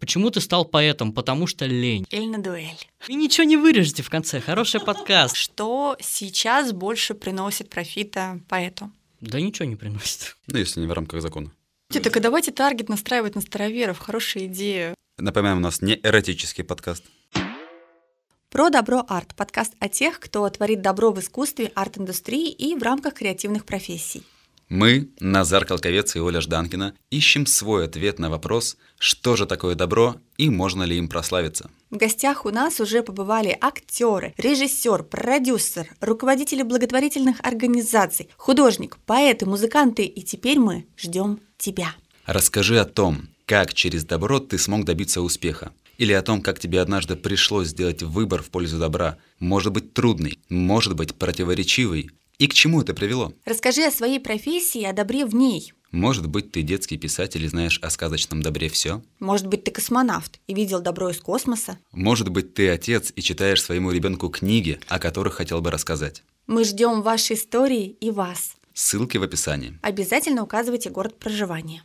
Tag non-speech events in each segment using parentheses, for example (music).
Почему ты стал поэтом? Потому что лень. Или на дуэль. И ничего не вырежете в конце. Хороший подкаст. Что сейчас больше приносит профита поэту? Да ничего не приносит. Ну, если не в рамках закона. Так и давайте таргет настраивать на староверов. Хорошая идея. Напоминаем, у нас не эротический подкаст. Про добро арт. Подкаст о тех, кто творит добро в искусстве, арт-индустрии и в рамках креативных профессий. Мы, Назар Колковец и Оля Жданкина, ищем свой ответ на вопрос, что же такое добро и можно ли им прославиться. В гостях у нас уже побывали актеры, режиссер, продюсер, руководители благотворительных организаций, художник, поэты, музыканты, и теперь мы ждем тебя. Расскажи о том, как через добро ты смог добиться успеха. Или о том, как тебе однажды пришлось сделать выбор в пользу добра. Может быть трудный, может быть противоречивый. И к чему это привело? Расскажи о своей профессии и о добре в ней. Может быть, ты детский писатель и знаешь о сказочном добре все? Может быть, ты космонавт и видел добро из космоса? Может быть, ты отец и читаешь своему ребенку книги, о которых хотел бы рассказать? Мы ждем вашей истории и вас. Ссылки в описании. Обязательно указывайте город проживания.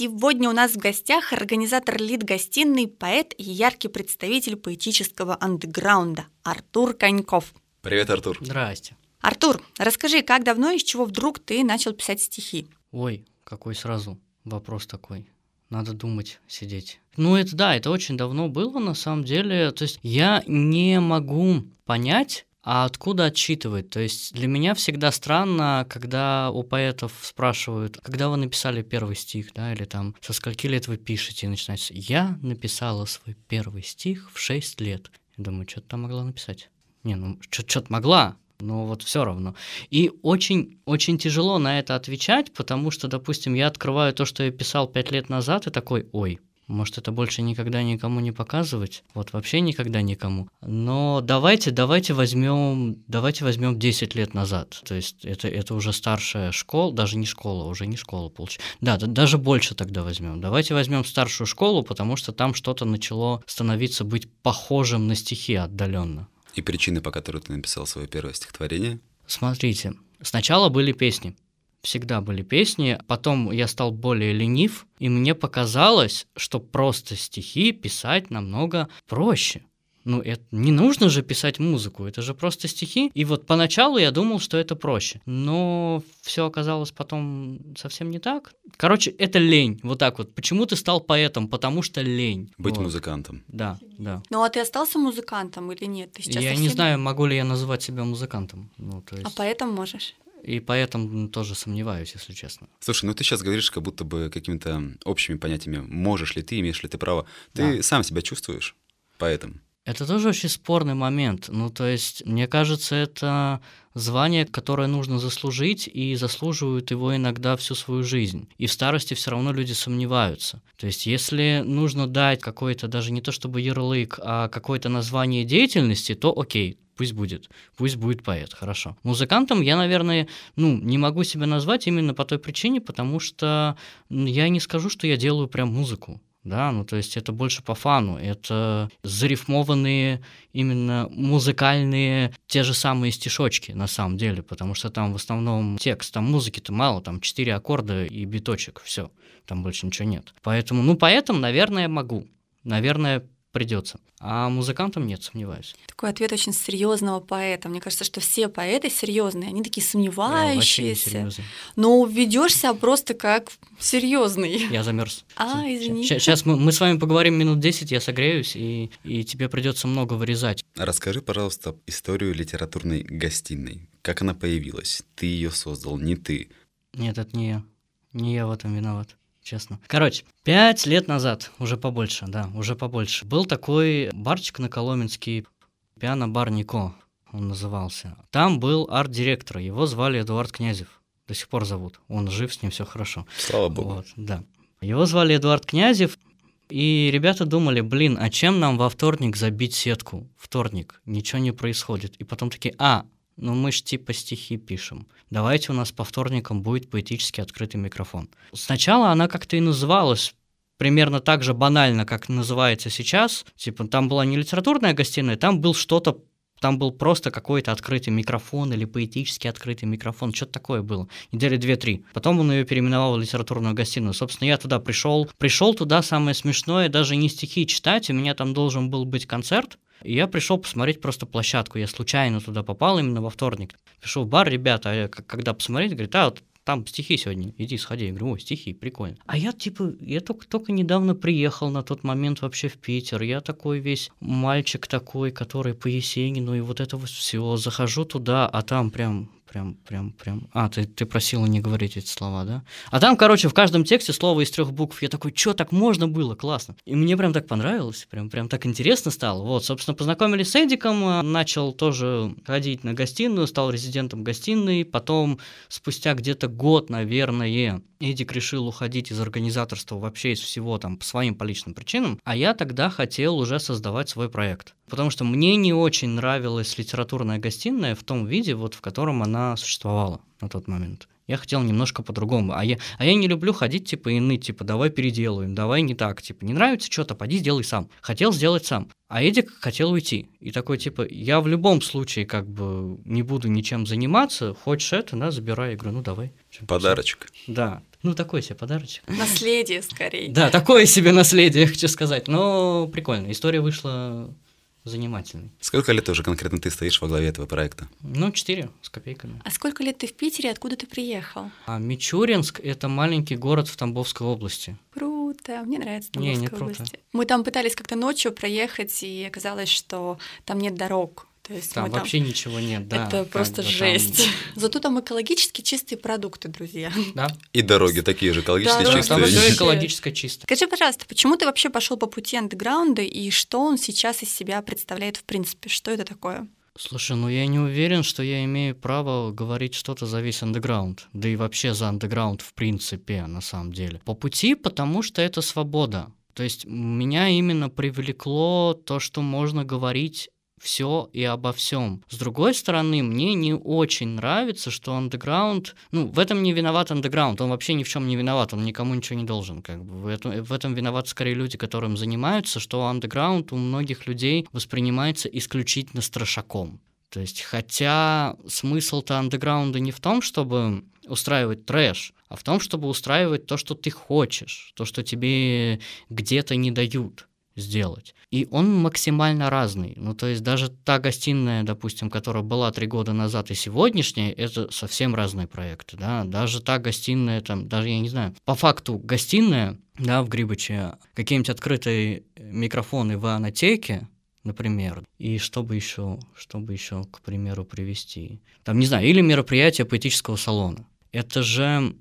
Сегодня у нас в гостях организатор лид-гостиной, поэт и яркий представитель поэтического андеграунда Артур Коньков. Привет, Артур. Здрасте. Артур, расскажи, как давно и с чего вдруг ты начал писать стихи? Ой, какой сразу вопрос такой. Надо думать, сидеть. Ну, это да, это очень давно было, на самом деле. То есть я не могу понять, а откуда отчитывать? То есть для меня всегда странно, когда у поэтов спрашивают, когда вы написали первый стих, да, или там, со скольки лет вы пишете, и начинается, я написала свой первый стих в 6 лет. Я думаю, что-то там могла написать. Не, ну, что-то могла, но вот все равно. И очень-очень тяжело на это отвечать, потому что, допустим, я открываю то, что я писал пять лет назад, и такой, ой, может, это больше никогда никому не показывать? Вот вообще никогда никому. Но давайте, давайте возьмем, давайте возьмем 10 лет назад. То есть это, это уже старшая школа, даже не школа, уже не школа получается. Да, да, даже больше тогда возьмем. Давайте возьмем старшую школу, потому что там что-то начало становиться быть похожим на стихи отдаленно. И причины, по которой ты написал свое первое стихотворение? Смотрите, сначала были песни всегда были песни. Потом я стал более ленив, и мне показалось, что просто стихи писать намного проще. Ну, это не нужно же писать музыку, это же просто стихи. И вот поначалу я думал, что это проще. Но все оказалось потом совсем не так. Короче, это лень. Вот так вот. Почему ты стал поэтом? Потому что лень. Быть вот. музыкантом. Да, да. Ну, а ты остался музыкантом или нет? Ты сейчас я совсем... не знаю, могу ли я называть себя музыкантом. Ну, то есть... А поэтом можешь? И поэтому тоже сомневаюсь, если честно. Слушай, ну ты сейчас говоришь как будто бы какими-то общими понятиями. Можешь ли ты, имеешь ли ты право. Ты да. сам себя чувствуешь поэтом. Это тоже очень спорный момент. Ну, то есть, мне кажется, это звание, которое нужно заслужить, и заслуживают его иногда всю свою жизнь. И в старости все равно люди сомневаются. То есть, если нужно дать какой-то, даже не то чтобы ярлык, а какое-то название деятельности, то окей, пусть будет, пусть будет поэт, хорошо. Музыкантом я, наверное, ну, не могу себя назвать именно по той причине, потому что я не скажу, что я делаю прям музыку да, ну то есть это больше по фану, это зарифмованные именно музыкальные те же самые стишочки на самом деле, потому что там в основном текст, там музыки-то мало, там четыре аккорда и биточек, все, там больше ничего нет. Поэтому, ну поэтому, наверное, могу, наверное, придется. А музыкантам нет, сомневаюсь. Такой ответ очень серьезного поэта. Мне кажется, что все поэты серьезные, они такие сомневающиеся. но ведешь себя просто как серьезный. Я замерз. А, извини. Сейчас мы, мы с вами поговорим минут 10, я согреюсь, и, и тебе придется много вырезать. Расскажи, пожалуйста, историю литературной гостиной. Как она появилась? Ты ее создал, не ты. Нет, это не я. Не я в этом виноват честно. Короче, пять лет назад, уже побольше, да, уже побольше, был такой барчик на Коломенский, пиано-бар Нико, он назывался. Там был арт-директор, его звали Эдуард Князев, до сих пор зовут, он жив, с ним все хорошо. Слава богу. Вот, да. Его звали Эдуард Князев, и ребята думали, блин, а чем нам во вторник забить сетку? Вторник, ничего не происходит. И потом такие, а, ну мы ж типа стихи пишем. Давайте у нас по вторникам будет поэтически открытый микрофон. Сначала она как-то и называлась примерно так же банально, как называется сейчас. Типа там была не литературная гостиная, там был что-то там был просто какой-то открытый микрофон или поэтически открытый микрофон, что-то такое было. Недели две-три. Потом он ее переименовал в литературную гостиную. Собственно, я туда пришел. Пришел туда, самое смешное, даже не стихи читать, у меня там должен был быть концерт. И я пришел посмотреть просто площадку. Я случайно туда попал именно во вторник. Пришел в бар, ребята, а когда посмотреть, говорит, а вот там стихи сегодня, иди сходи. Я говорю, ой, стихи, прикольно. А я типа, я только, только недавно приехал на тот момент вообще в Питер, я такой весь мальчик такой, который по Есенину, и вот это вот все, захожу туда, а там прям Прям, прям, прям. А, ты, ты просила не говорить эти слова, да? А там, короче, в каждом тексте слово из трех букв. Я такой, что так можно было? Классно. И мне прям так понравилось, прям, прям так интересно стало. Вот, собственно, познакомились с Эдиком, а, начал тоже ходить на гостиную, стал резидентом гостиной. Потом, спустя где-то год, наверное, Эдик решил уходить из организаторства вообще из всего там по своим по личным причинам, а я тогда хотел уже создавать свой проект. Потому что мне не очень нравилась литературная гостиная в том виде, вот в котором она существовала на тот момент. Я хотел немножко по-другому. А я, а я не люблю ходить, типа, и ныть, типа, давай переделаем, давай не так, типа, не нравится что-то, поди сделай сам. Хотел сделать сам. А Эдик хотел уйти. И такой, типа, я в любом случае, как бы, не буду ничем заниматься, хочешь это, на, забирай. Я говорю, ну давай. Подарочек. Да, ну, такой себе подарочек. Наследие, скорее. Да, такое себе наследие, хочу сказать. Но прикольно. История вышла занимательный. Сколько лет уже конкретно ты стоишь во главе этого проекта? Ну, четыре с копейками. А сколько лет ты в Питере, откуда ты приехал? А Мичуринск – это маленький город в Тамбовской области. Круто, мне нравится Тамбовская не, не область. круто. Мы там пытались как-то ночью проехать, и оказалось, что там нет дорог. То есть там мы вообще ничего нет, да. Это просто бы жесть. Там... (laughs) (laughs) Зато там экологически чистые продукты, друзья. Да. И дороги такие же экологически Да, чистые. Там все экологически чисто. Скажи, пожалуйста, почему ты вообще пошел по пути андеграунда и что он сейчас из себя представляет в принципе? Что это такое? Слушай, ну я не уверен, что я имею право говорить что-то за весь андеграунд. Да и вообще за андеграунд в принципе, на самом деле. По пути, потому что это свобода. То есть меня именно привлекло то, что можно говорить все и обо всем. С другой стороны, мне не очень нравится, что андеграунд, ну, в этом не виноват андеграунд, он вообще ни в чем не виноват, он никому ничего не должен, как бы. В этом, в этом виноват скорее люди, которым занимаются, что андеграунд у многих людей воспринимается исключительно страшаком. То есть, хотя смысл-то андеграунда не в том, чтобы устраивать трэш, а в том, чтобы устраивать то, что ты хочешь, то, что тебе где-то не дают сделать. И он максимально разный. Ну, то есть даже та гостиная, допустим, которая была три года назад и сегодняшняя, это совсем разные проекты, да. Даже та гостиная, там, даже я не знаю, по факту гостиная, да, в Грибыче, какие-нибудь открытые микрофоны в анотеке, например, и чтобы еще, чтобы еще, к примеру, привести, там, не знаю, или мероприятие поэтического салона. Это же,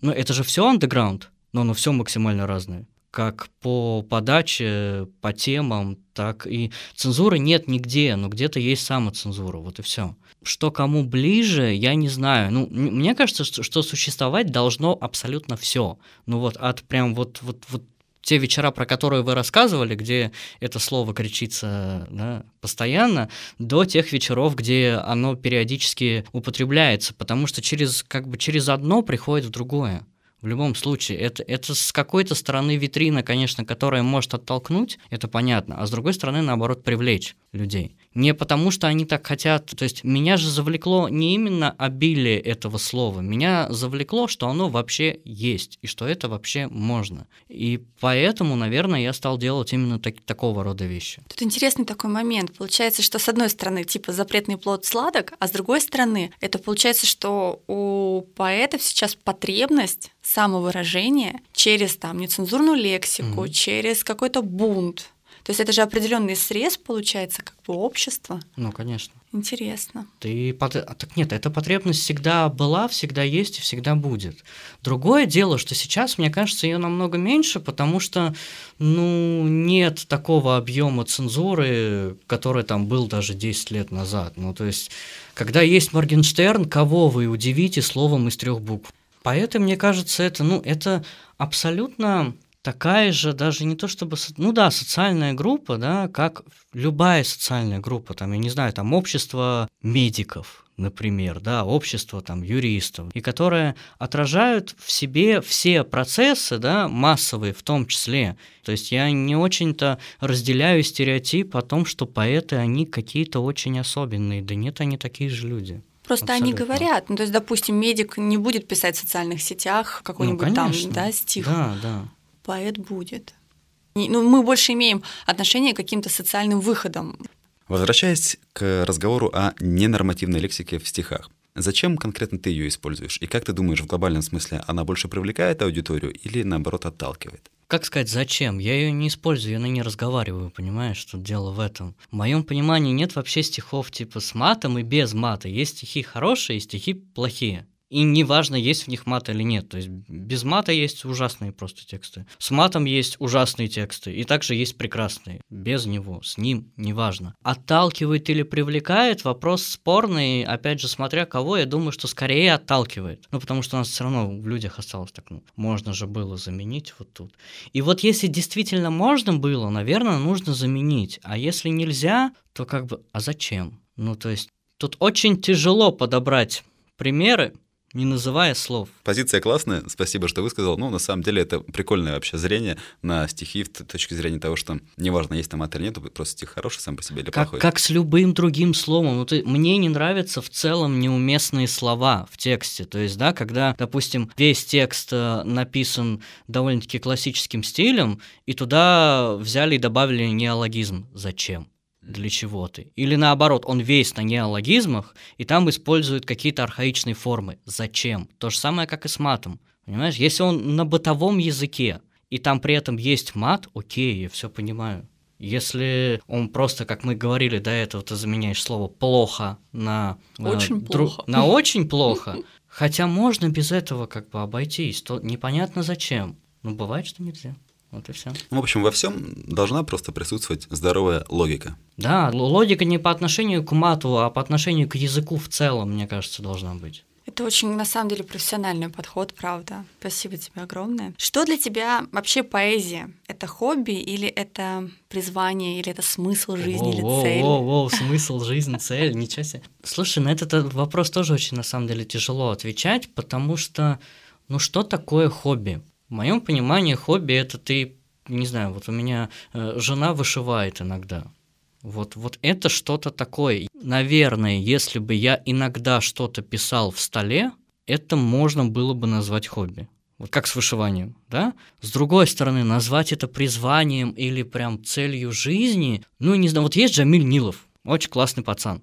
ну, это же все андеграунд, но оно все максимально разное как по подаче, по темам, так и цензуры нет нигде, но где-то есть самоцензура, вот и все. Что кому ближе, я не знаю. Ну, мне кажется, что, что существовать должно абсолютно все. Ну вот от прям вот, вот, вот те вечера, про которые вы рассказывали, где это слово кричится да, постоянно, до тех вечеров, где оно периодически употребляется, потому что через, как бы через одно приходит в другое. В любом случае, это, это с какой-то стороны витрина, конечно, которая может оттолкнуть, это понятно, а с другой стороны, наоборот, привлечь людей. Не потому, что они так хотят, то есть меня же завлекло не именно обилие этого слова, меня завлекло, что оно вообще есть, и что это вообще можно. И поэтому, наверное, я стал делать именно так, такого рода вещи. Тут интересный такой момент. Получается, что с одной стороны, типа, запретный плод сладок, а с другой стороны, это получается, что у поэтов сейчас потребность самовыражения через там нецензурную лексику, mm-hmm. через какой-то бунт. То есть это же определенный срез, получается, как бы общества. Ну, конечно. Интересно. Ты так нет, эта потребность всегда была, всегда есть и всегда будет. Другое дело, что сейчас, мне кажется, ее намного меньше, потому что, ну, нет такого объема цензуры, который там был даже 10 лет назад. Ну, то есть, когда есть Моргенштерн, кого вы удивите словом из трех букв? Поэтому, мне кажется, это, ну, это абсолютно такая же, даже не то чтобы, ну да, социальная группа, да, как любая социальная группа, там, я не знаю, там, общество медиков, например, да, общество там юристов, и которые отражают в себе все процессы, да, массовые в том числе. То есть я не очень-то разделяю стереотип о том, что поэты, они какие-то очень особенные. Да нет, они такие же люди. Просто Абсолютно. они говорят. Ну, то есть, допустим, медик не будет писать в социальных сетях какой-нибудь ну, там, да, стих. Да, да. Поэт будет. Ну, мы больше имеем отношение к каким-то социальным выходам. Возвращаясь к разговору о ненормативной лексике в стихах. Зачем конкретно ты ее используешь? И как ты думаешь, в глобальном смысле она больше привлекает аудиторию или наоборот отталкивает? Как сказать, зачем? Я ее не использую, я на ней разговариваю, понимаешь, что дело в этом. В моем понимании нет вообще стихов типа с матом и без мата. Есть стихи хорошие и стихи плохие. И неважно, есть в них мат или нет. То есть без мата есть ужасные просто тексты. С матом есть ужасные тексты. И также есть прекрасные. Без него, с ним, неважно. Отталкивает или привлекает, вопрос спорный. Опять же, смотря кого, я думаю, что скорее отталкивает. Ну, потому что у нас все равно в людях осталось так, ну, можно же было заменить вот тут. И вот если действительно можно было, наверное, нужно заменить. А если нельзя, то как бы, а зачем? Ну, то есть тут очень тяжело подобрать примеры, не называя слов. Позиция классная, спасибо, что высказал. Ну, на самом деле, это прикольное вообще зрение на стихи, с точки зрения того, что неважно, есть там мат или нет, просто стих хороший сам по себе или как, плохой. Как с любым другим словом. Ну, ты, мне не нравятся в целом неуместные слова в тексте. То есть, да, когда, допустим, весь текст э, написан довольно-таки классическим стилем, и туда взяли и добавили неологизм. Зачем? Для чего ты. Или наоборот, он весь на неологизмах, и там использует какие-то архаичные формы. Зачем? То же самое, как и с матом. Понимаешь, если он на бытовом языке, и там при этом есть мат, окей, я все понимаю. Если он просто, как мы говорили до этого, ты заменяешь слово плохо на очень э, плохо. на очень плохо, хотя можно без этого как бы обойтись, то непонятно зачем. Но бывает, что нельзя. Вот и все. Ну, в общем, во всем должна просто присутствовать здоровая логика. Да, логика не по отношению к мату, а по отношению к языку в целом, мне кажется, должна быть. Это очень, на самом деле, профессиональный подход, правда. Спасибо тебе огромное. Что для тебя вообще поэзия? Это хобби или это призвание, или это смысл жизни, о, или цель? О, о, смысл жизни, цель, ничего себе. Слушай, на этот вопрос тоже очень, на самом деле, тяжело отвечать, потому что, ну что такое хобби? В моем понимании хобби это ты, не знаю, вот у меня э, жена вышивает иногда. Вот, вот это что-то такое. Наверное, если бы я иногда что-то писал в столе, это можно было бы назвать хобби. Вот как с вышиванием, да? С другой стороны, назвать это призванием или прям целью жизни, ну, не знаю, вот есть Джамиль Нилов, очень классный пацан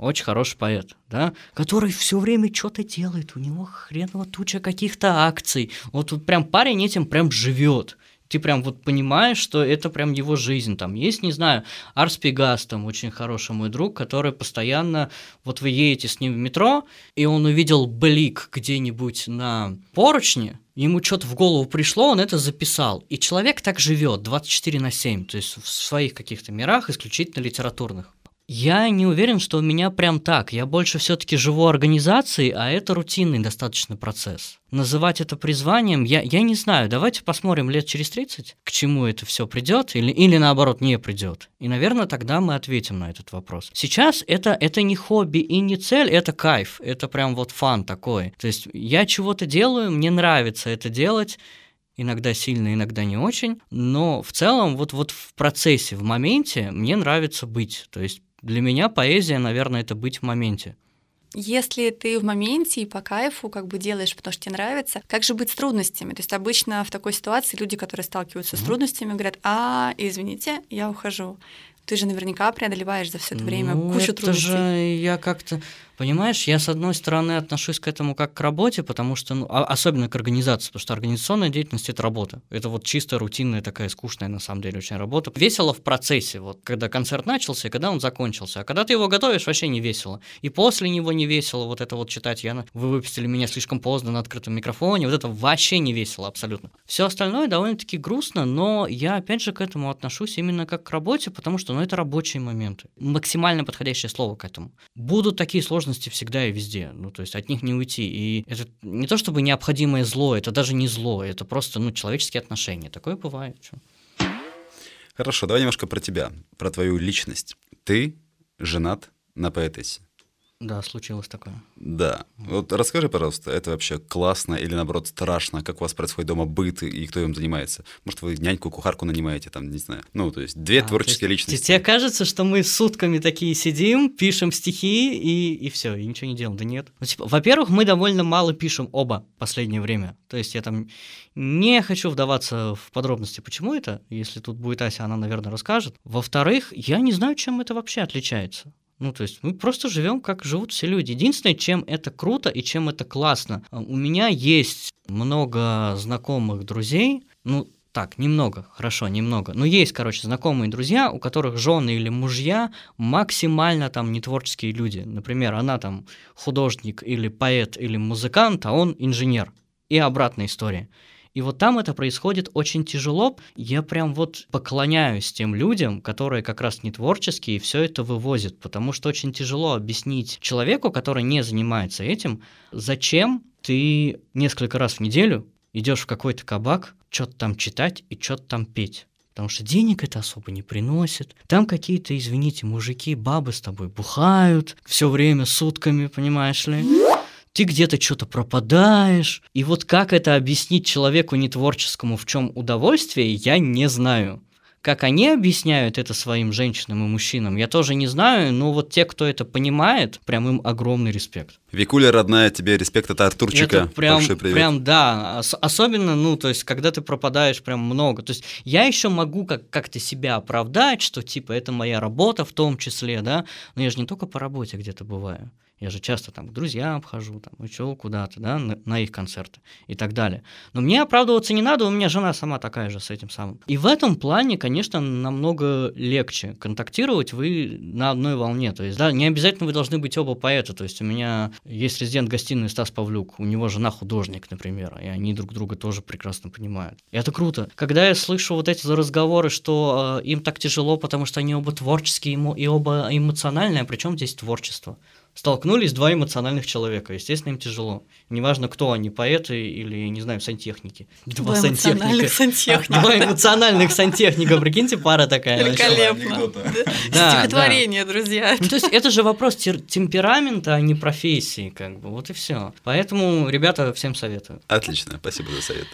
очень хороший поэт, да, который все время что-то делает, у него хреново туча каких-то акций. Вот тут прям парень этим прям живет. Ты прям вот понимаешь, что это прям его жизнь. Там есть, не знаю, Арс Пегас, там очень хороший мой друг, который постоянно, вот вы едете с ним в метро, и он увидел блик где-нибудь на поручне, ему что-то в голову пришло, он это записал. И человек так живет 24 на 7, то есть в своих каких-то мирах, исключительно литературных. Я не уверен, что у меня прям так. Я больше все-таки живу организацией, а это рутинный достаточно процесс. Называть это призванием, я, я не знаю. Давайте посмотрим лет через 30, к чему это все придет или, или наоборот не придет. И, наверное, тогда мы ответим на этот вопрос. Сейчас это, это не хобби и не цель, это кайф. Это прям вот фан такой. То есть я чего-то делаю, мне нравится это делать, иногда сильно, иногда не очень, но в целом вот, вот в процессе, в моменте мне нравится быть. То есть для меня поэзия, наверное, это быть в моменте. Если ты в моменте и по кайфу как бы делаешь, потому что тебе нравится, как же быть с трудностями? То есть обычно в такой ситуации люди, которые сталкиваются mm-hmm. с трудностями, говорят, а, извините, я ухожу. Ты же наверняка преодолеваешь за все это время ну, кучу это трудностей. же я как-то Понимаешь, я с одной стороны отношусь к этому как к работе, потому что, ну, а, особенно к организации, потому что организационная деятельность это работа. Это вот чисто рутинная такая скучная на самом деле очень работа. Весело в процессе, вот когда концерт начался и когда он закончился. А когда ты его готовишь, вообще не весело. И после него не весело вот это вот читать. Я, вы выпустили меня слишком поздно на открытом микрофоне. Вот это вообще не весело абсолютно. Все остальное довольно-таки грустно, но я опять же к этому отношусь именно как к работе, потому что ну, это рабочие моменты. Максимально подходящее слово к этому. Будут такие сложности сложности всегда и везде. Ну, то есть от них не уйти. И это не то чтобы необходимое зло, это даже не зло, это просто, ну, человеческие отношения. Такое бывает. Хорошо, давай немножко про тебя, про твою личность. Ты женат на поэтессе. Да, случилось такое. Да. Вот расскажи, пожалуйста, это вообще классно или наоборот страшно? Как у вас происходит дома быт и кто им занимается? Может, вы няньку, кухарку нанимаете, там, не знаю. Ну, то есть две А, творческие есть личности. Тебе кажется, что мы сутками такие сидим, пишем стихи и, и все, и ничего не делаем. Да нет. Ну, типа, во-первых, мы довольно мало пишем оба в последнее время. То есть я там не хочу вдаваться в подробности, почему это. Если тут будет Ася, она, наверное, расскажет. Во-вторых, я не знаю, чем это вообще отличается. Ну, то есть мы просто живем, как живут все люди. Единственное, чем это круто и чем это классно. а, У меня есть много знакомых друзей, ну, так, немного, хорошо, немного. Но есть, короче, знакомые друзья, у которых жены или мужья максимально там не творческие люди. Например, она там художник или поэт или музыкант, а он инженер. И обратная история. И вот там это происходит очень тяжело. Я прям вот поклоняюсь тем людям, которые как раз не творческие и все это вывозят, потому что очень тяжело объяснить человеку, который не занимается этим, зачем ты несколько раз в неделю идешь в какой-то кабак, что-то там читать и что-то там петь. Потому что денег это особо не приносит. Там какие-то, извините, мужики, бабы с тобой бухают все время сутками, понимаешь ли ты где-то что-то пропадаешь. И вот как это объяснить человеку нетворческому, в чем удовольствие, я не знаю. Как они объясняют это своим женщинам и мужчинам, я тоже не знаю, но вот те, кто это понимает, прям им огромный респект. Викуля, родная, тебе респект от Артурчика. Это прям, Большой привет. прям, да, ос- особенно, ну, то есть, когда ты пропадаешь прям много, то есть, я еще могу как- как-то себя оправдать, что, типа, это моя работа в том числе, да, но я же не только по работе где-то бываю, я же часто там к друзьям хожу, там, еще куда-то, да, на, на их концерты и так далее. Но мне оправдываться не надо, у меня жена сама такая же с этим самым. И в этом плане, конечно, намного легче контактировать, вы на одной волне. То есть, да, не обязательно вы должны быть оба поэта. То есть, у меня есть резидент гостиной Стас Павлюк, у него жена художник, например, и они друг друга тоже прекрасно понимают. И это круто. Когда я слышу вот эти разговоры, что э, им так тяжело, потому что они оба творческие и оба эмоциональные, а при чем здесь творчество? Столкнулись два эмоциональных человека, естественно, им тяжело. Неважно, кто они, поэты или, не знаю, сантехники. Два эмоциональных сантехника. Два эмоциональных сантехника, прикиньте, пара такая. Великолепно. Да, Стихотворение, друзья. Ну, то есть это же вопрос тер- темперамента, а не профессии, как бы, вот и все. Поэтому, ребята, всем советую. Отлично, спасибо за совет.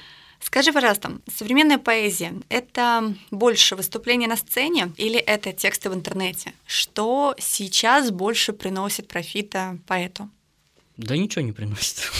Скажи, пожалуйста, современная поэзия – это больше выступления на сцене или это тексты в интернете? Что сейчас больше приносит профита поэту? Да ничего не приносит,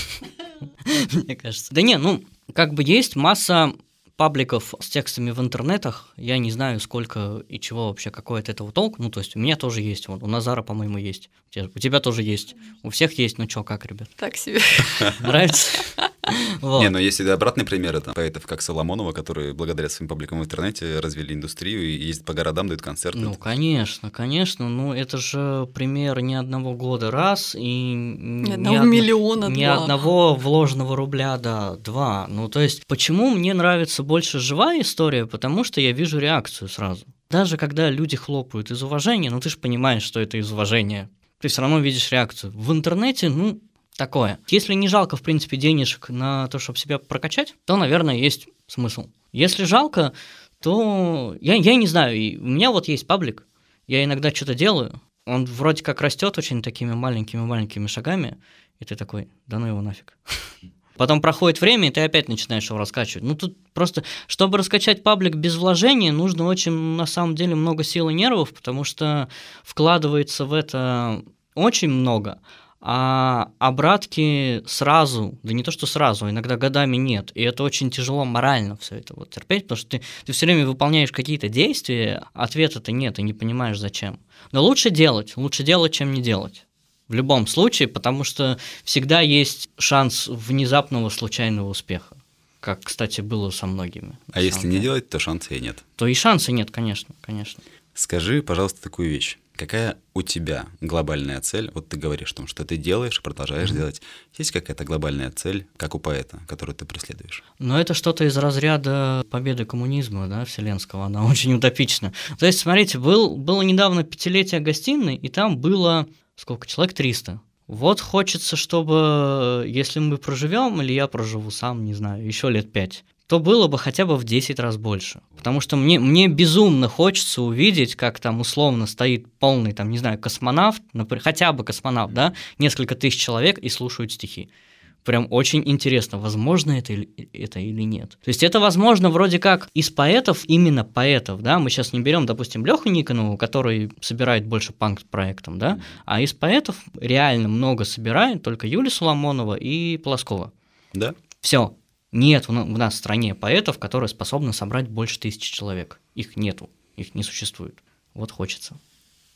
(laughs) мне кажется. Да не, ну, как бы есть масса пабликов с текстами в интернетах, я не знаю, сколько и чего вообще, какой от этого толк. Ну, то есть у меня тоже есть, вот, у Назара, по-моему, есть. У тебя, у тебя тоже есть. У всех есть, ну чё, как, ребят? Так себе. (laughs) Нравится? (laughs) (laughs) Вот. Не, но есть и обратные примеры там, поэтов, как Соломонова, которые благодаря своим публикам в интернете развили индустрию и ездят по городам, дают концерты. Ну, конечно, конечно. Ну, это же пример не одного года раз и ни одного миллиона, Ни два. одного вложенного рубля, да, два. Ну, то есть, почему мне нравится больше живая история? Потому что я вижу реакцию сразу. Даже когда люди хлопают из уважения, ну, ты же понимаешь, что это из уважения. Ты все равно видишь реакцию. В интернете, ну, такое. Если не жалко, в принципе, денежек на то, чтобы себя прокачать, то, наверное, есть смысл. Если жалко, то я, я не знаю. И у меня вот есть паблик, я иногда что-то делаю, он вроде как растет очень такими маленькими-маленькими шагами, и ты такой, да ну его нафиг. (laughs) Потом проходит время, и ты опять начинаешь его раскачивать. Ну, тут просто, чтобы раскачать паблик без вложения, нужно очень, на самом деле, много сил и нервов, потому что вкладывается в это очень много, а обратки сразу, да не то, что сразу, иногда годами нет. И это очень тяжело морально все это вот терпеть, потому что ты, ты все время выполняешь какие-то действия, ответа-то нет, и не понимаешь зачем. Но лучше делать, лучше делать, чем не делать. В любом случае, потому что всегда есть шанс внезапного случайного успеха. Как, кстати, было со многими. а если не делать, то шанса и нет. То и шанса нет, конечно, конечно. Скажи, пожалуйста, такую вещь. Какая у тебя глобальная цель? Вот ты говоришь о том, что ты делаешь, продолжаешь делать. Есть какая-то глобальная цель, как у поэта, которую ты преследуешь? Но это что-то из разряда победы коммунизма, да, вселенского, она (laughs) очень утопична. То есть, смотрите, был, было недавно пятилетие гостиной, и там было, сколько, человек 300. Вот хочется, чтобы, если мы проживем, или я проживу сам, не знаю, еще лет пять, то было бы хотя бы в 10 раз больше. Потому что мне, мне безумно хочется увидеть, как там условно стоит полный, там, не знаю, космонавт, например, хотя бы космонавт, да, несколько тысяч человек и слушают стихи. Прям очень интересно, возможно это, это или нет. То есть это возможно вроде как из поэтов, именно поэтов, да, мы сейчас не берем, допустим, Леху Никонову, который собирает больше панк-проектом, да, а из поэтов реально много собирает только Юлия Соломонова и Полоскова. Да. Все, нет у нас в стране поэтов, которые способны собрать больше тысячи человек. Их нету, их не существует. Вот хочется,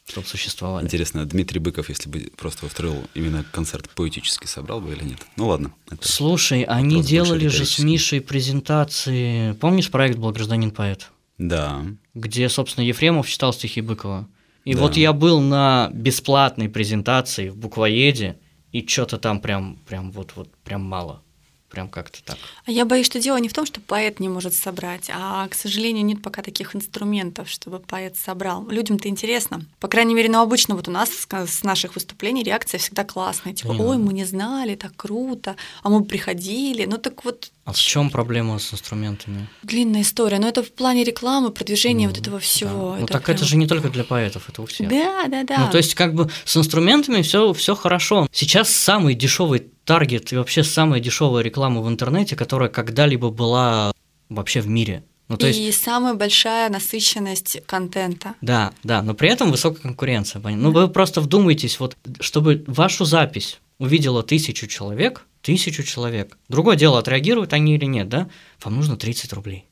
чтобы существовали. Интересно, Дмитрий Быков, если бы просто устроил именно концерт поэтический, собрал бы или нет? Ну ладно. Слушай, они делали же с Мишей презентации. Помнишь проект «Был гражданин поэт»? Да. Где, собственно, Ефремов читал стихи Быкова. И да. вот я был на бесплатной презентации в буквоеде, и что-то там прям, прям вот, вот прям мало. Прям как-то так. А я боюсь, что дело не в том, что поэт не может собрать, а, к сожалению, нет пока таких инструментов, чтобы поэт собрал. Людям-то интересно. По крайней мере, ну, обычно вот у нас с наших выступлений реакция всегда классная. Типа, ой, мы не знали, так круто, а мы приходили. Ну так вот а в чем проблема с инструментами? Длинная история, но это в плане рекламы, продвижения ну, вот этого всего. Да. Ну так прям... это же не только для поэтов, это у всех. Да, да, да. Ну то есть как бы с инструментами все все хорошо. Сейчас самый дешевый таргет и вообще самая дешевая реклама в интернете, которая когда-либо была вообще в мире. Ну, то и есть... самая большая насыщенность контента. Да, да, но при этом высокая конкуренция. Ну, вы просто вдумайтесь, вот, чтобы вашу запись увидела тысячу человек, тысячу человек. Другое дело, отреагируют они или нет, да? Вам нужно 30 рублей.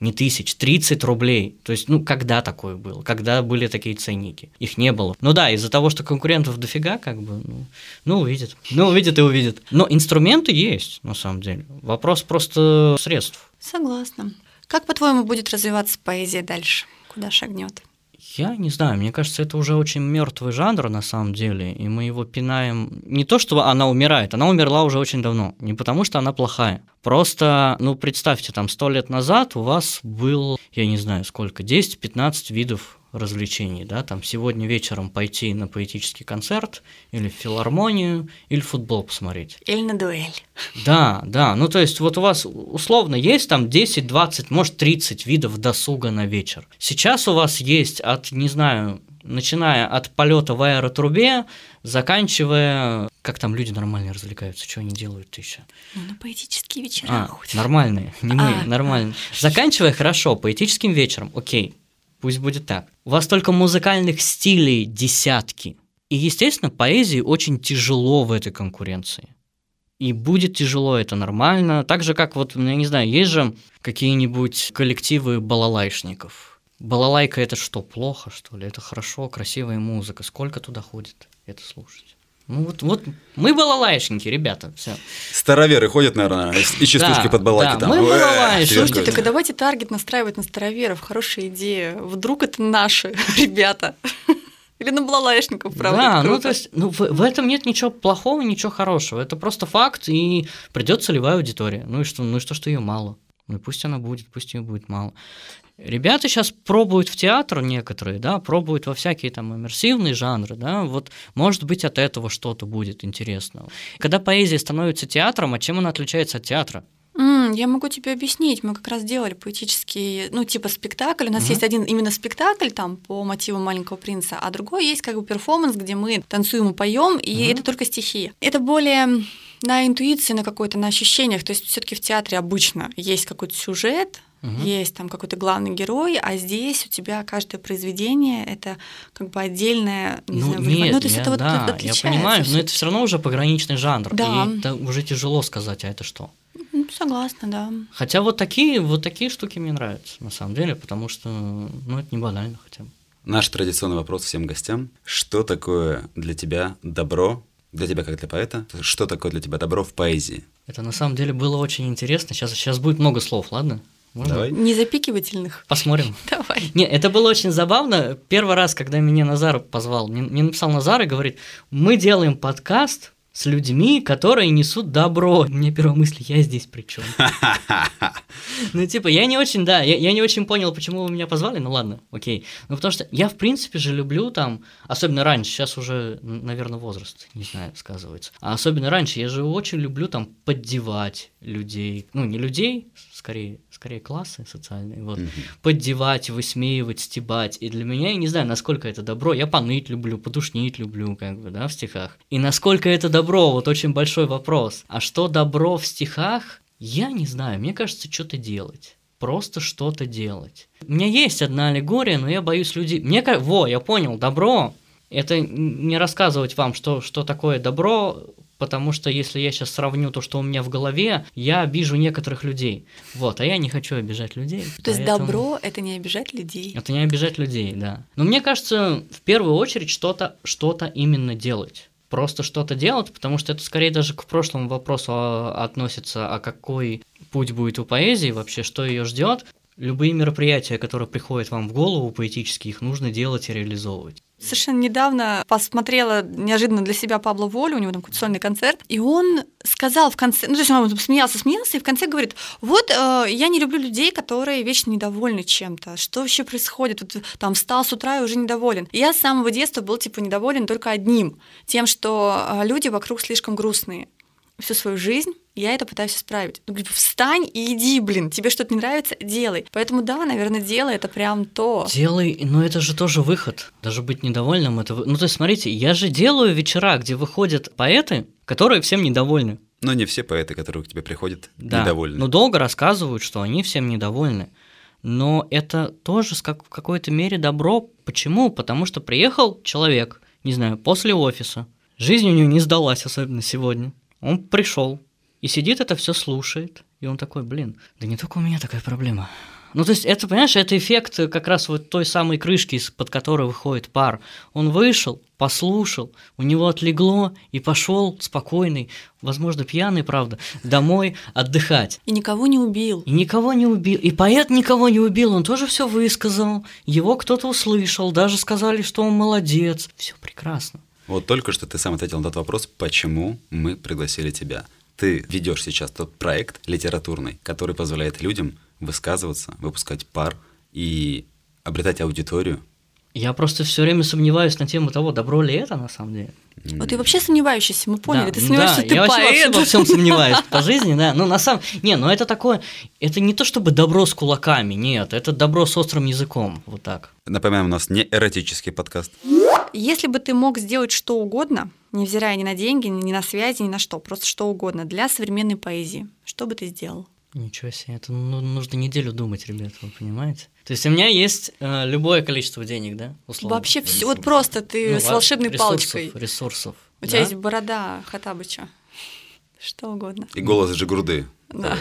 Не тысяч, 30 рублей. То есть, ну, когда такое было? Когда были такие ценники? Их не было. Ну да, из-за того, что конкурентов дофига, как бы, ну, ну увидит. Ну, увидит и увидит. Но инструменты есть, на самом деле. Вопрос просто средств. Согласна. Как, по-твоему, будет развиваться поэзия дальше? Куда шагнет? Я не знаю, мне кажется, это уже очень мертвый жанр на самом деле, и мы его пинаем. Не то, что она умирает, она умерла уже очень давно. Не потому, что она плохая. Просто, ну, представьте, там сто лет назад у вас был, я не знаю сколько, 10-15 видов развлечений, да, там сегодня вечером пойти на поэтический концерт или в филармонию, или футбол посмотреть. Или на дуэль. Да, да, ну то есть вот у вас условно есть там 10, 20, может 30 видов досуга на вечер. Сейчас у вас есть от, не знаю, начиная от полета в аэротрубе, заканчивая, как там люди нормально развлекаются, что они делают еще? Ну, на поэтические вечера. А, нормальные, не мы, а, нормальные. Заканчивая хорошо, поэтическим вечером, окей, Пусть будет так. У вас только музыкальных стилей десятки. И, естественно, поэзии очень тяжело в этой конкуренции. И будет тяжело, это нормально. Так же, как вот, ну, я не знаю, есть же какие-нибудь коллективы балалайшников. Балалайка это что, плохо, что ли? Это хорошо, красивая музыка. Сколько туда ходит это слушать? Ну вот, вот мы балалайшники, ребята, все. Староверы ходят, наверное, и частушки да, под балаки да, там. мы балалайшники. Слушайте, так давайте таргет настраивать на староверов, хорошая идея. Вдруг это наши (laughs) ребята. Или на балалайшников, правда. Да, ну то есть ну, в, в этом нет ничего плохого, ничего хорошего. Это просто факт, и придет целевая аудитория. Ну и что, ну и что, что ее мало. Ну и пусть она будет, пусть ее будет мало. Ребята сейчас пробуют в театр некоторые, да, пробуют во всякие там иммерсивные жанры, да, вот может быть от этого что-то будет интересного. Когда поэзия становится театром, а чем она отличается от театра? Mm, я могу тебе объяснить. Мы как раз делали поэтический, ну, типа спектакль. У нас uh-huh. есть один именно спектакль там по мотиву маленького принца, а другой есть как бы перформанс, где мы танцуем и поем, и uh-huh. это только стихи. Это более на интуиции, на какой-то, на ощущениях. То есть все-таки в театре обычно есть какой-то сюжет, угу. есть там какой-то главный герой, а здесь у тебя каждое произведение это как бы отдельное, не ну, знаю, нет, ну, то есть я, это вот да, я понимаю, но это все равно уже пограничный жанр, да. и это уже тяжело сказать, а это что? Ну, согласна, да. Хотя вот такие, вот такие штуки мне нравятся, на самом деле, потому что, ну, это не банально хотя бы. Наш традиционный вопрос всем гостям. Что такое для тебя добро, для тебя как для поэта, что такое для тебя добро в поэзии? Это на самом деле было очень интересно. Сейчас, сейчас будет много слов, ладно? Можно? Давай. Незапикивательных. Посмотрим. (laughs) Давай. Не, это было очень забавно. Первый раз, когда меня Назар позвал, мне, мне написал Назар и говорит, мы делаем подкаст с людьми, которые несут добро. У меня первая мысль, я здесь при чем? (laughs) Ну, типа, я не очень, да, я, я не очень понял, почему вы меня позвали, ну ладно, окей. Ну, потому что я, в принципе же, люблю там, особенно раньше, сейчас уже, наверное, возраст, не знаю, сказывается. А особенно раньше, я же очень люблю там поддевать людей, ну, не людей, скорее, скорее классы социальные, вот, mm-hmm. поддевать, высмеивать, стебать. И для меня, я не знаю, насколько это добро, я поныть люблю, подушнить люблю, как бы, да, в стихах. И насколько это добро, вот очень большой вопрос. А что добро в стихах, я не знаю, мне кажется, что-то делать просто что-то делать. У меня есть одна аллегория, но я боюсь людей. Мне кажется, во, я понял, добро. Это не рассказывать вам, что, что такое добро, потому что если я сейчас сравню то, что у меня в голове, я обижу некоторых людей. Вот, а я не хочу обижать людей. То поэтому... есть добро это не обижать людей. Это не обижать людей, да. Но мне кажется, в первую очередь что-то что-то именно делать. Просто что-то делать, потому что это скорее даже к прошлому вопросу а, относится, а какой путь будет у поэзии вообще, что ее ждет. Любые мероприятия, которые приходят вам в голову поэтические, их нужно делать и реализовывать. Совершенно недавно посмотрела неожиданно для себя Пабло Волю, у него там какой-то сольный концерт, и он сказал в конце, ну то есть он смеялся, смеялся, и в конце говорит, вот э, я не люблю людей, которые вечно недовольны чем-то, что вообще происходит, вот, там встал с утра и уже недоволен. И я с самого детства был типа недоволен только одним, тем, что э, люди вокруг слишком грустные всю свою жизнь я это пытаюсь исправить. Ну, говорю, встань и иди, блин, тебе что-то не нравится, делай. Поэтому да, наверное, делай, это прям то. Делай, но это же тоже выход. Даже быть недовольным, это... Ну, то есть, смотрите, я же делаю вечера, где выходят поэты, которые всем недовольны. Но не все поэты, которые к тебе приходят, да. недовольны. Но долго рассказывают, что они всем недовольны. Но это тоже в какой-то мере добро. Почему? Потому что приехал человек, не знаю, после офиса. Жизнь у него не сдалась, особенно сегодня. Он пришел и сидит это все слушает, и он такой, блин, да не только у меня такая проблема. Ну, то есть, это, понимаешь, это эффект как раз вот той самой крышки, из-под которой выходит пар. Он вышел, послушал, у него отлегло и пошел спокойный, возможно, пьяный, правда, домой отдыхать. И никого не убил. И никого не убил. И поэт никого не убил, он тоже все высказал. Его кто-то услышал, даже сказали, что он молодец. Все прекрасно. Вот только что ты сам ответил на тот вопрос, почему мы пригласили тебя. Ты ведешь сейчас тот проект литературный, который позволяет людям высказываться, выпускать пар и обретать аудиторию. Я просто все время сомневаюсь на тему того, добро ли это на самом деле. Вот ты вообще сомневающийся, мы поняли. Да, ты сомневаешься, да, ты я поэт. вообще во всем сомневаюсь (laughs) по жизни, да. Ну, на самом... Не, ну это такое... Это не то чтобы добро с кулаками, нет. Это добро с острым языком, вот так. Напоминаем, у нас не эротический подкаст. Если бы ты мог сделать что угодно, невзирая ни на деньги, ни на связи, ни на что, просто что угодно, для современной поэзии, что бы ты сделал? Ничего себе, это ну, нужно неделю думать, ребят, вы понимаете? То есть у меня есть э, любое количество денег, да, условно? Вообще все, вот просто ты ну, с волшебной ресурсов, палочкой. Ресурсов. У да? тебя есть борода Хатабыча. Что угодно. И голос Джигурды. Да.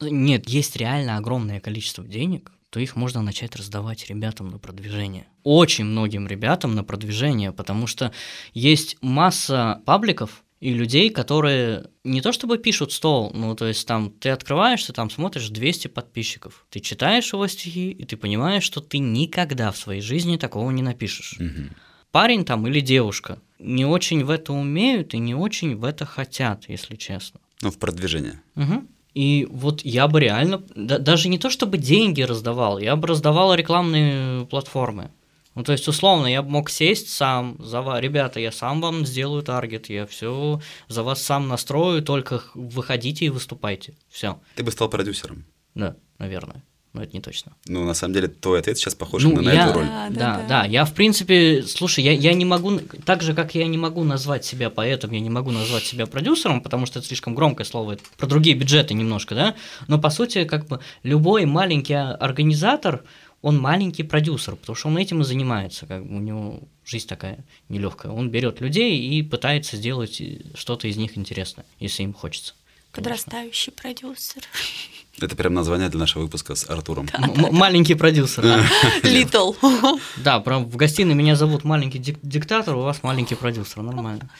Нет, есть реально огромное количество денег, то их можно начать раздавать ребятам на продвижение. Очень многим ребятам на продвижение, потому что есть масса пабликов, и людей, которые не то чтобы пишут стол, ну, то есть там ты открываешься, там смотришь 200 подписчиков, ты читаешь его стихи, и ты понимаешь, что ты никогда в своей жизни такого не напишешь. Угу. Парень там или девушка не очень в это умеют и не очень в это хотят, если честно. Ну, в продвижение. Угу. И вот я бы реально, да, даже не то чтобы деньги раздавал, я бы раздавал рекламные платформы. Ну, то есть, условно, я мог сесть сам, за вас, ребята, я сам вам сделаю таргет, я все за вас сам настрою, только выходите и выступайте. Все. Ты бы стал продюсером. Да, наверное. Но это не точно. Ну, на самом деле, твой ответ сейчас похож ну, на я, эту роль. Да, да, да, да. Я, в принципе, слушай, я, я не могу, так же, как я не могу назвать себя поэтом, я не могу назвать себя продюсером, потому что это слишком громкое слово, это про другие бюджеты немножко, да, но, по сути, как бы любой маленький организатор, он маленький продюсер, потому что он этим и занимается, как бы у него жизнь такая нелегкая. Он берет людей и пытается сделать что-то из них интересное, если им хочется. Подрастающий продюсер. Это прям название для нашего выпуска с Артуром. Маленький продюсер. (laughs) Литл. (laughs) Да, прям в гостиной меня зовут маленький диктатор, у вас маленький продюсер, нормально.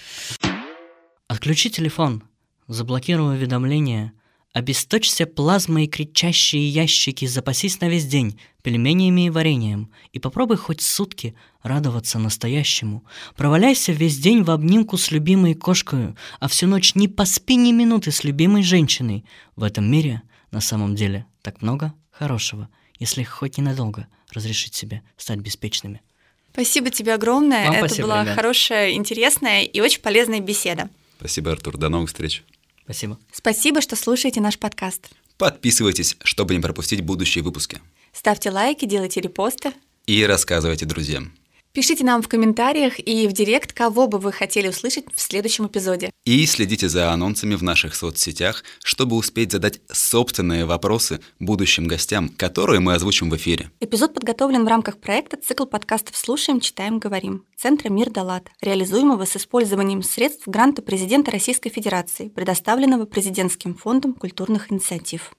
Отключи телефон, заблокируй уведомления, Обесточься плазмой и кричащие ящики, запасись на весь день пельменями и вареньем, и попробуй хоть сутки радоваться настоящему. Проваляйся весь день в обнимку с любимой кошкой, а всю ночь не поспи ни минуты с любимой женщиной. В этом мире на самом деле так много хорошего, если хоть ненадолго разрешить себе стать беспечными. Спасибо тебе огромное. Вам Это спасибо, была ребят. хорошая, интересная и очень полезная беседа. Спасибо, Артур. До новых встреч. Спасибо. Спасибо, что слушаете наш подкаст. Подписывайтесь, чтобы не пропустить будущие выпуски. Ставьте лайки, делайте репосты. И рассказывайте друзьям. Пишите нам в комментариях и в директ, кого бы вы хотели услышать в следующем эпизоде. И следите за анонсами в наших соцсетях, чтобы успеть задать собственные вопросы будущим гостям, которые мы озвучим в эфире. Эпизод подготовлен в рамках проекта «Цикл подкастов «Слушаем, читаем, говорим» Центра «Мир Далат», реализуемого с использованием средств гранта президента Российской Федерации, предоставленного Президентским фондом культурных инициатив.